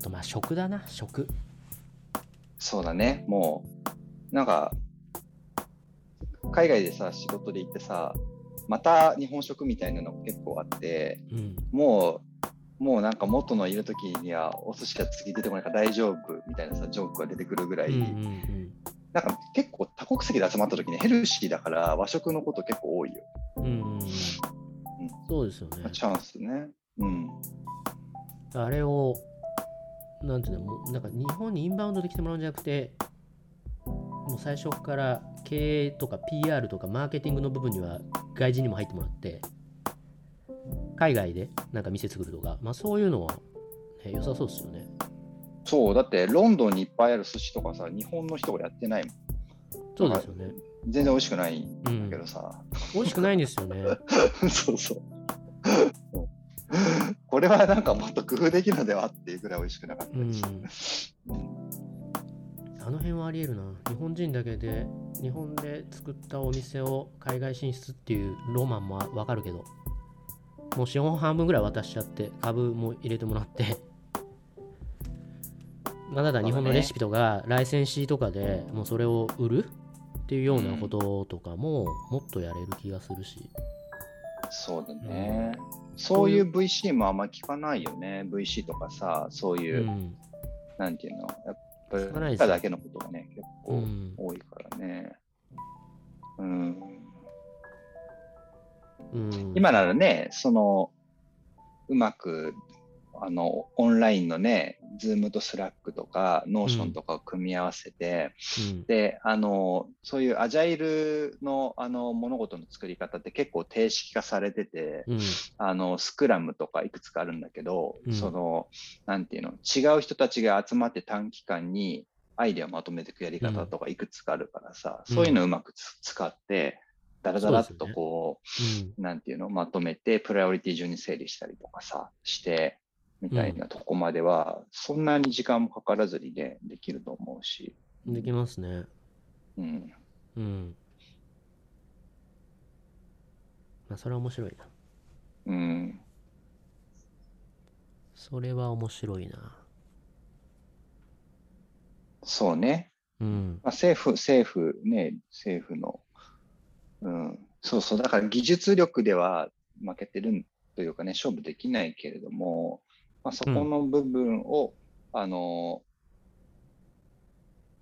あとまあ食だな食そうだね。もう、なんか、海外でさ、仕事で行ってさ、また日本食みたいなの結構あって、うんもう、もうなんか元のいる時にはお寿司は次出てこないから大丈夫みたいなさ、ジョークが出てくるぐらい、うんうんなんか結構多国籍で集まった時にヘルシーだから和食のこと結構多いよ。うんうんうんそうですよねチャンスね。うん。あれをなんていうのもうなんか日本にインバウンドで来てもらうんじゃなくてもう最初から経営とか PR とかマーケティングの部分には外人にも入ってもらって海外でなんか店作るとか、まあ、そういうのは、ね、良さそうですよね。そう、だってロンドンにいっぱいある寿司とかさ、日本の人がやってないもん。そうですよね。全然美味しくないんうんだけどさ。美味しくないんですよね。そうそう。これはなんかもっと工夫できるのではっていうぐらい美味しくなかったうんりして。うんあの辺はありえるな。日本人だけで、日本で作ったお店を海外進出っていうロマンもわかるけど、もう資本半分ぐらい渡しちゃって、株も入れてもらって、まあ、ただ日本のレシピとか、ライセンシーとかでもうそれを売るっていうようなこととかも、もっとやれる気がするし。そうだね。そういう VC もあんま聞かないよね。VC とかさ、そうういう、ん。なんていうの、やっぱりただけのことがね、結う構ん。多いからね。うん、うん、今ならね、その、うまく、あの、オンラインのね、Zoom と Slack とか、Notion とかを組み合わせて、うん、で、あの、そういうアジャイルの、あの、物事の作り方って結構定式化されてて、うん、あの、スクラムとかいくつかあるんだけど、うん。その、なんていうの、違う人たちが集まって短期間にアイデアをまとめていくやり方とかいくつかあるからさ、うん。そういうのをうまくつ使って、だらだらっとそうですね。こうん。う、なんていうの、まとめて、プライオリティ順に整理したりとかさ、して、みたいなとこまでは、そんなに時間もかからずにね、できると思うし、できますね。うん。うん。まあ、それは面白いな。うん。それは面白いな。そうね。うん。まあ、政府、政府ね、政府の、うん、そうそう、だから技術力では負けてるというかね、勝負できないけれども、まあ、そこの部分を、あの、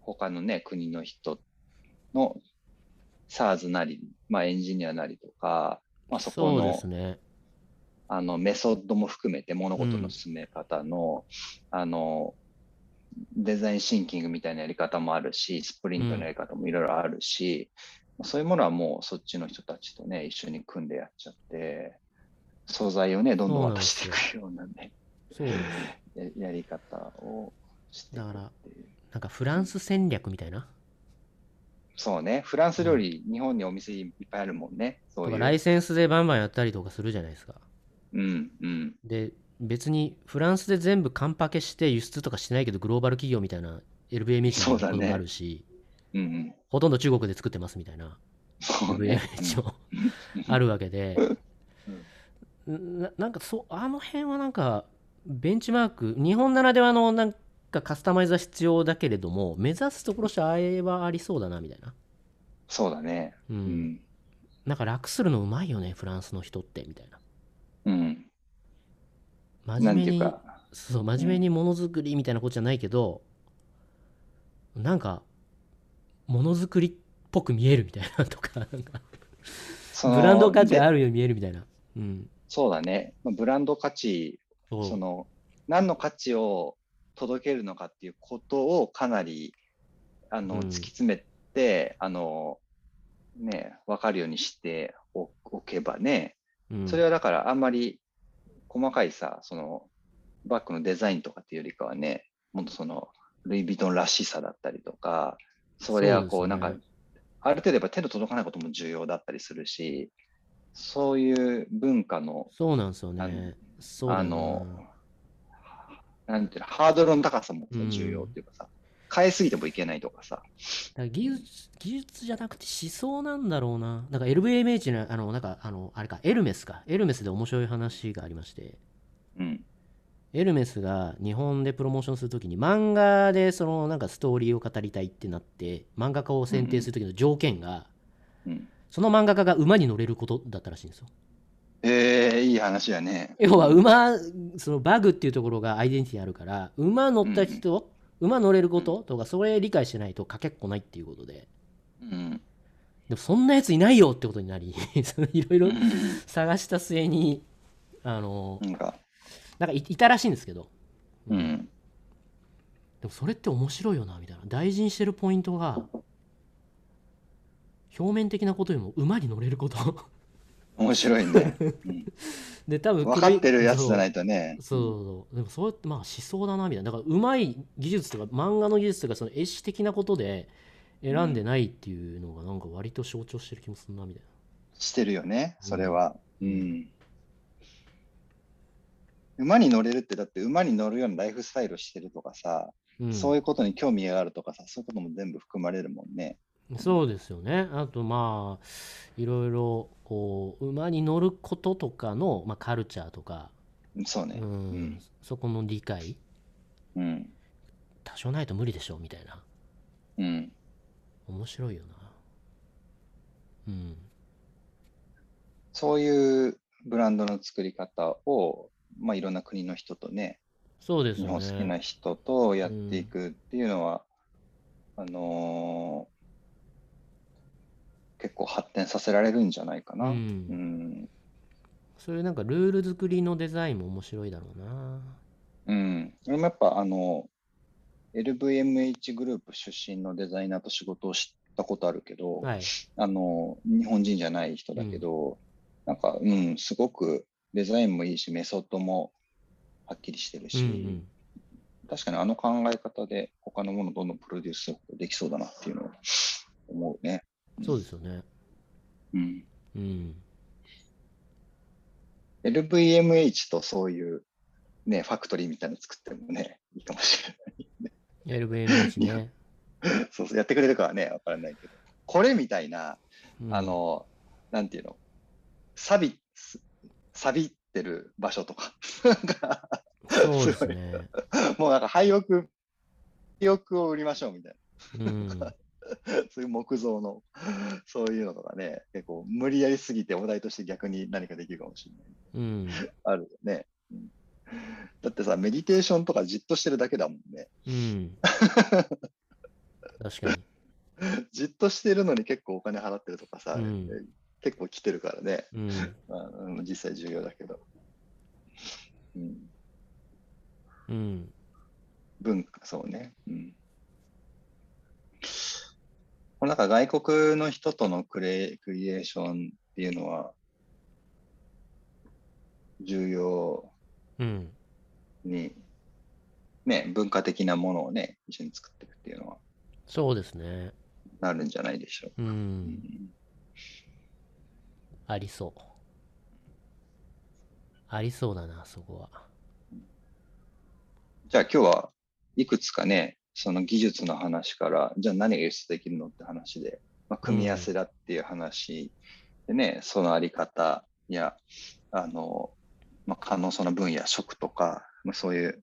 他のね、国の人の SARS なり、まあ、エンジニアなりとか、まあ、そこそうのですね。あのメソッドも含めて物事の進め方の、あのデザインシンキングみたいなやり方もあるし、スプリントのやり方もいろいろあるし、そういうものはもうそっちの人たちとね、一緒に組んでやっちゃって、素材をね、どんどん渡していくようなね、そうです。ややり方をしてだから。なんかフランス戦略みたいな？そうね、フランス料理、日本にお店いっぱいあるもんね。そういう。ライセンスでバンバンやったりとかするじゃないですか。うん、うん。で、別にフランスで全部カンパケして輸出とかしてないけど、グローバル企業みたいな LVMH もあるし、うん、うん。ほとんど中国で作ってますみたいなそうね。LVMH も あるわけで、ななんかそう、あの辺はなんか、ベンチマーク、日本ならではのなんかカスタマイズは必要だけれども、目指すところとしてあれはありそうだなみたいな。そうだね。う。うんん。なんか楽するのうまいよね、フランスの人って、みたいな。うん。真面目に、そう、真面目にものづくりみたいなことじゃないけど、なんか、ものづくりっぽく見えるみたいなとか、なんかブランド価値であるように見えるみたいな。うん。そうだね。まあブランド価値、その、何の価値を届けるのかっていうことをかなり、あの、うん。突き詰めて、あの、ね、わかるようにしておおけばね、うん。それはだからあんまり細かいさ、その、バッグのデザインとかっていうよりかはね、もっとその、ルイ・ヴィトンらしさだったりとか、それはこう、ね。なんか、ある程度やっぱ手の届かないことも重要だったりするし、そういう文化の、そうなんですよね。そうあの、なんていうの、ハードルの高さもうん重要っていうかさ、変えすぎてもいけないとかさ、だから技術技術じゃなくて思想なんだろうな。なんか LVMH の、あの、なんか、あの、あれか、エルメスか。エルメスで面白い話がありまして、うん、エルメスが日本でプロモーションするときに漫画でそのなんかストーリーを語りたいってなって漫画家を選定する時の条件が、うん。その漫画家が馬に乗れることだったらしいんですよ。ええいい話やね。要は馬そのバグっていうところがアイデンティティあるから馬乗った人、馬乗れることとかそれ理解してないとかけっこないっていうことで。うん。でもそんなやついないよってことになり いろいろうん。探した末にあのなんか、なんかいいたらしいんですけど、うん。でもそれって面白いよなみたいな。大事にしてるポイントが表面的なことよりも馬に乗れること面白いね。うん で多分分かってるやつじゃないととね。そうそうそうでもそうやってまあ思想だなみたいなだからうまい技術とか漫画の技術とかその絵師的なことで選んでないっていうのがなんか割と象徴してる気もするなみたいしてるよね、それは。うん。馬に乗れるって、だって馬に乗るようなライフスタイルをしてるとかさ、な、うん、そういうことに興味があるとかさ、そういうことも全部含まれるもんね。そうですよね。あとまあいろいろこう馬に乗ることとかの、まあ、カルチャーとか、そうね。う。ん。うん。そこの理解。うん。多少ないと無理でしょみたいな。うん。面白いよな。うん。そういうブランドの作り方を、まあ、いろんな国の人とね、そうですよ日本好きなね人とやっていくっていうのは、あのー結構発展させられるんじゃないかな。ううんん。そういうなんかルール作りのデザインも面白いだろうなうん。俺もやっぱあの、LVMH グループ出身のデザイナーと仕事をしたことあるけど、はいあの、日本人じゃない人だけど、なんか、うん、すごくデザインもいいし、メソッドもはっきりしてるうんし、確かにあの考え方で他のものをどんどんプロデュースできそうだなっていうのを思うね。うん、そうですよね。うん。うん。LVMH とそういうね、ファクトリーみたいなの作ってもね、いいかもしれない。LVMH ね、そうそう、やってくれるかはね、わからないけど。これみたいな、うん。あの、なんていうの、錆び、す錆びってる場所とか、なんか、そうですね。もうなんか廃屋、廃屋を売りましょうみたいうん。な、そういう木造の、そういうのとかね、結構無理やりすぎてお題として逆に何かできるかもしれない。うんあるよね。うんだってさ、メディテーションとかじっとしてるだけだもんね。うん 確かにじっとしてるのに結構お金払ってるとかさ、うん結構来てるからね。うんまあ、うん実際重要だけど。うん、うん文化、そうね。うん。このなんか外国の人とのクレクリエーションっていうのは重要うんに、ね、文化的なものをね、一緒に作っていくっていうのはそうですね。なるんじゃないでしょうう。うん。ん。ありそう。ありそうだなそこは。じゃあ今日はいくつかね、その技術の話から、じゃあ何が輸出できるのって話で、まあ、組み合わせだっていう話でね、そのあり方や、あの、まあ、可能そうな分野、食とか、まあ、そういう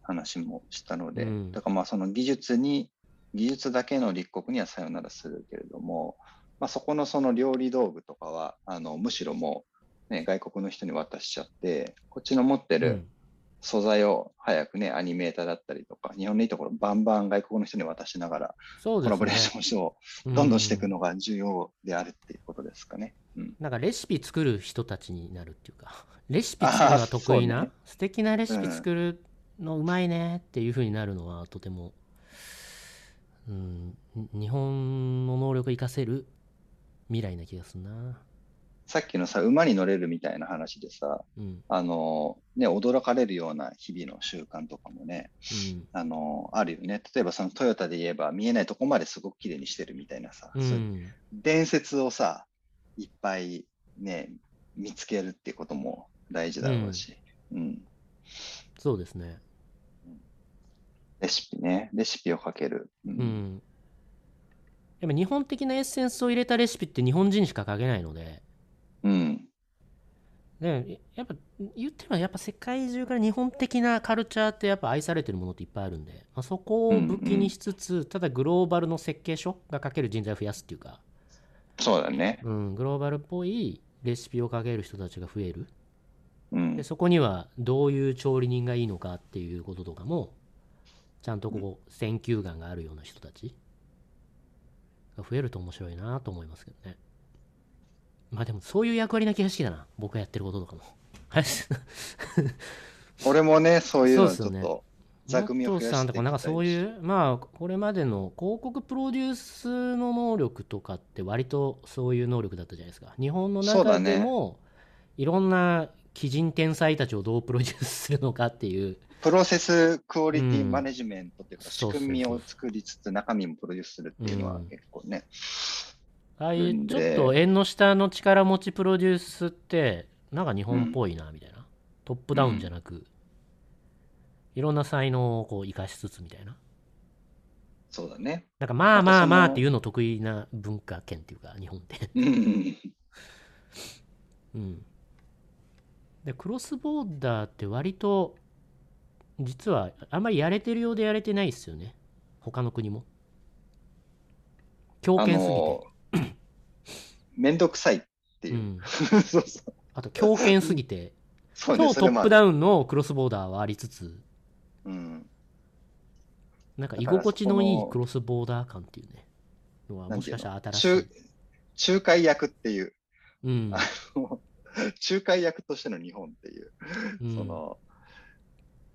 話もしたので、うん。だからまあその技術に、技術だけの立国にはさよならするけれども、まあ、そこのその料理道具とかは、あのむしろもう、ね、外国の人に渡しちゃって、こっちの持ってる、うん素材を早くね、アニメーターだったりとか、日本のいいところバンバン外国の人に渡しながら、コラボレーションをどんどんしていくのが重要であるっていうことですかね。うん。なんかレシピ作る人たちになるっていうか レシピ作るのが得意な、ね素敵なレシピ作るのうまいねっていう風になるのはとても、うん、に日本の能力を活かせる未来な気がするなさっきのさ、馬に乗れるみたいな話でさ、うん。あの、ね、驚かれるような日々の習慣とかもね、うん。あの、あるよね。例えばそのトヨタで言えば見えないとこまですごく綺麗にしてるみたいなさ、うそういうん伝説をさ、いっぱいね、見つけるってことも大事だろうし、うん。そうですね。レシピね、レシピをかける。ううん。んやっぱ日本的なエッセンスを入れたレシピって日本人しか書けないのでうん。ね、やっぱ言ってもやっぱ世界中から日本的なカルチャーってやっぱ愛されてるものっていっぱいあるんで、まあ、そこを武器にしつつ、ただグローバルの設計書が書ける人材を増やすっていうか、そうだね。うん、グローバルっぽいレシピを書ける人たちが増えるうんで。そこにはどういう調理人がいいのかっていうこととかもちゃんとこう選球眼があるような人たちが増えると面白いなと思いますけどねまあでもそういう役割な気がしてきたな。僕がやってることとかも。俺もね、そういうのそうっすよね。ちょっと座組を増やしてさんとかなんかそうう。いうまあこれまでの広告プロデュースの能力とかって割とそういう能力だったじゃないですか。日本の中でもいろんな奇人天才たちをどうプロデュースするのかっていう。プロセスクオリティうんマネジメントっていうか、仕組みを作りつつ中身もプロデュースするっていうのはうん結構ね。ああいうちょっでと縁の下の力持ちプロデュースってなんか日本っぽいなみたいな、トップダウンじゃなく、いろんな才能をこう生かしつつみたいな。そうだね。なんかまあまあまあっていうの得意な文化圏っていうか日本って。うん。うん。でクロスボーダーって割と実はあんまりやれてるようでやれてないですよね。他の国も。強あ権すぎて、の、めんどくさいっていう。う。ん、そうそう。あと強権すぎて。そうね、超。トップダウンのクロスボーダーはありつつ。うん。なんか居心地のいいクロスボーダー感っていうね。の？はもしてかしたら新しい。中、仲介役っていう、うん。あの仲介役としての日本っていう、うん。その、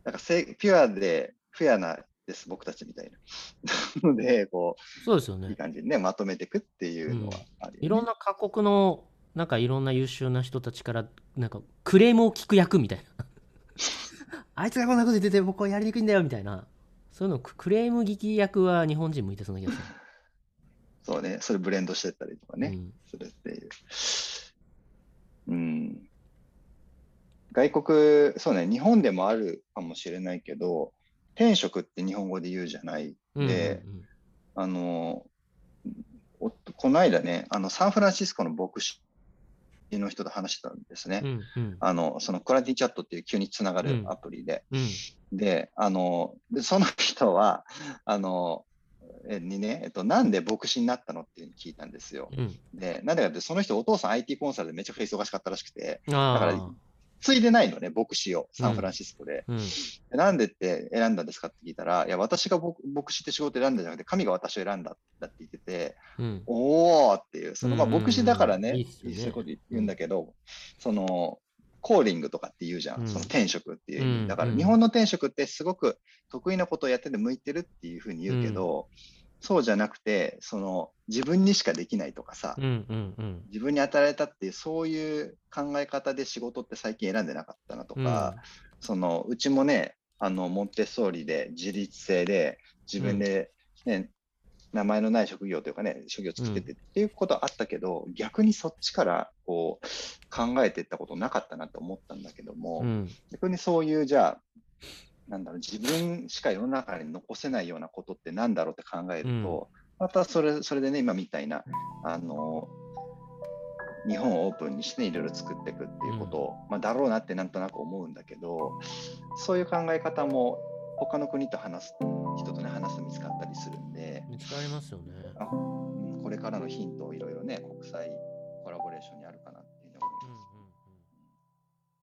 なんかせピュアでフェアなです、僕たちみたいな。ので、こう、いいそうですよね。感じにね、まとめていくっていうのはあるよね、いろんな各国のなんかいろんな優秀な人たちからなんかクレームを聞く役みたいな。あいつがこんなこと言ってて僕はやりにくいんだよみたいな。そういうのククレーム聞き役は日本人向いてそうな気がす そうね、それブレンドしてったりとかね、る、うん。するっていう。うん。外国、そうね、日本でもあるかもしれないけど、転職って日本語で言うじゃない。うんであの、おこの間ね、あの、サンフランシスコの牧師の人と話してたんですね。うんうんうんあの、そのクラティチャットっていう急につながるうんアプリで。うんで、あの、でその人は、あの、えにね、えっと、なんで牧師になったのって聞いたんですよ。うんで、なんでかって、その人お父さん IT コンサルでめちゃくちゃ忙しかったらしくて、あだからあついでないのね、牧師を、サンフランシスコで。うん。でなんでって選んだんですかって聞いたら、いや、私が牧牧師って仕事を選んだんじゃなくて、神が私を選んだんだって言ってて、うん。おーっていう、そのまあうん。うんうん牧師だからね、そういうこと言うんだけど、その、コーリングとかって言うじゃん、うん。その転職っていう。うん。だからうん。日本の転職ってすごく得意なことをやってて向いてるっていうふうに言うけど、そうじゃなくて、その自分にしかできないとかさ、うんうんうん。自分に与えられたっていうそういう考え方で仕事って最近選んでなかったなとか、そのうちもね、あのモンテッソーリで自立性で自分で、ね名前のない職業というかね、職業作っててっていうことはあったけど、逆にそっちからこう考えていったことなかったなと思ったんだけども、うん。逆にそういうじゃあ、なんだろう、自分しか世の中に残せないようなことってなんだろうって考えると、またそれそれでね、今みたいな、あの、日本をオープンにして、ね、いろいろ作っていくっていうことを、まあ、だろうなってなんとなく思うんだけど、そういう考え方も他の国と話す、人とね、話すと見つかったりするんで、見つかりますよね。これからのヒントをいろいろね、国際